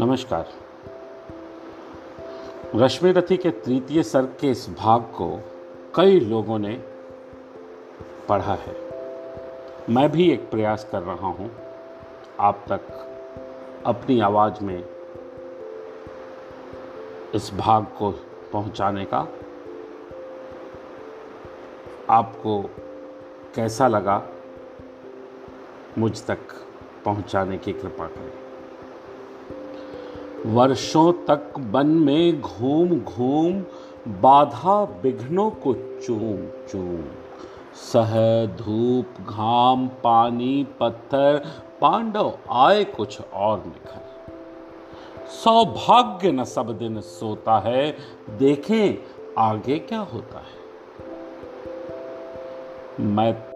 नमस्कार। रश्मि रथी के तृतीय सर्ग के इस भाग को कई लोगों ने पढ़ा है। मैं भी एक प्रयास कर रहा हूँ आप तक अपनी आवाज़ में इस भाग को पहुँचाने का। आपको कैसा लगा मुझ तक पहुँचाने की कृपा करें। वर्षों तक वन में घूम घूम, बाधा विघ्नों को चूम चूम। सह, धूप, घाम, पानी, पत्थर, पांडव आए कुछ और निखर। सौभाग्य न सब दिन सोता है, देखें आगे क्या होता है। मैं